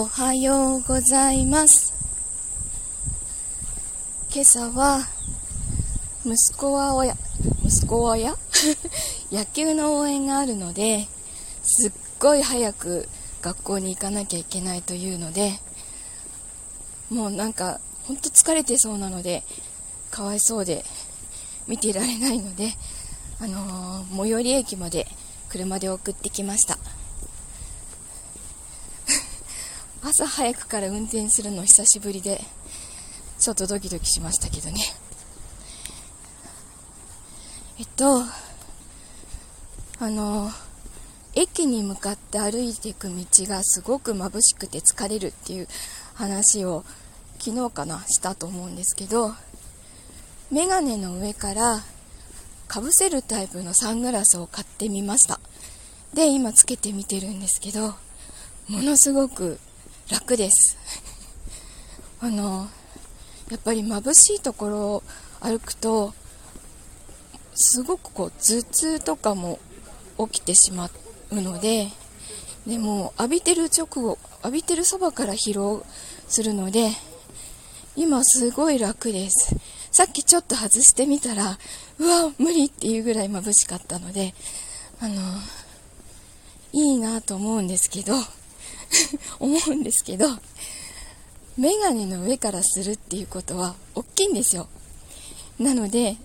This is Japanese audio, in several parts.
おはようございます。今朝は息子は親息子は親 野球の応援があるのですっごい早く学校に行かなきゃいけないというのでもうなんかほんと疲れてそうなのでかわいそうで見ていられないのであのー、最寄り駅まで車で送ってきました。朝早くから運転するの久しぶりでちょっとドキドキしましたけどね。えっとあの駅に向かって歩いていく道がすごく眩しくて疲れるっていう話を昨日かなしたと思うんですけどメガネの上からかぶせるタイプのサングラスを買ってみました。で今つけてみてるんですけどものすごく楽です。あのやっぱり眩しいところを歩くとすごくこう頭痛とかも起きてしまうのででも浴びてる直後浴びてるそばから疲労するので今すごい楽です。さっきちょっと外してみたらうわ無理っていうぐらい眩しかったのであのいいなと思うんですけど 思うんですけどメガネの上からするっていうことは大きいんですよ。なので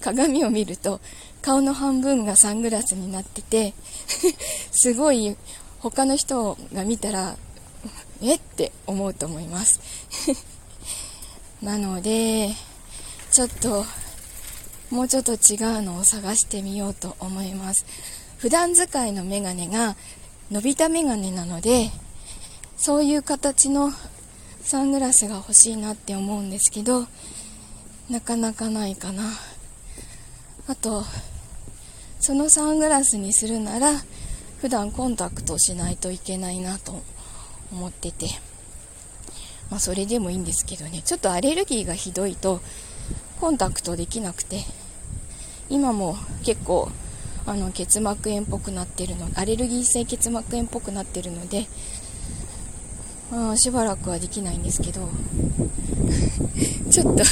鏡を見ると顔の半分がサングラスになってて すごい他の人が見たらえって思うと思います。なのでちょっともうちょっと違うのを探してみようと思います。普段使いのメガネが伸びたメガネなのでそういう形のサングラスが欲しいなって思うんですけどなかなかないかな。あとそのサングラスにするなら普段コンタクトしないといけないなと思ってて。まあそれでもいいんですけどね。ちょっとアレルギーがひどいとコンタクトできなくて今も結構あの結膜炎っぽくなってるのアレルギー性結膜炎っぽくなってるのであしばらくはできないんですけど ちょっと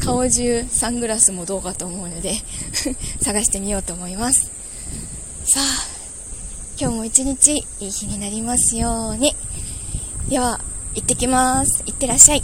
顔中サングラスもどうかと思うので 探してみようと思います。さあ今日も一日いい日になりますように。では行ってきます。いってらっしゃい。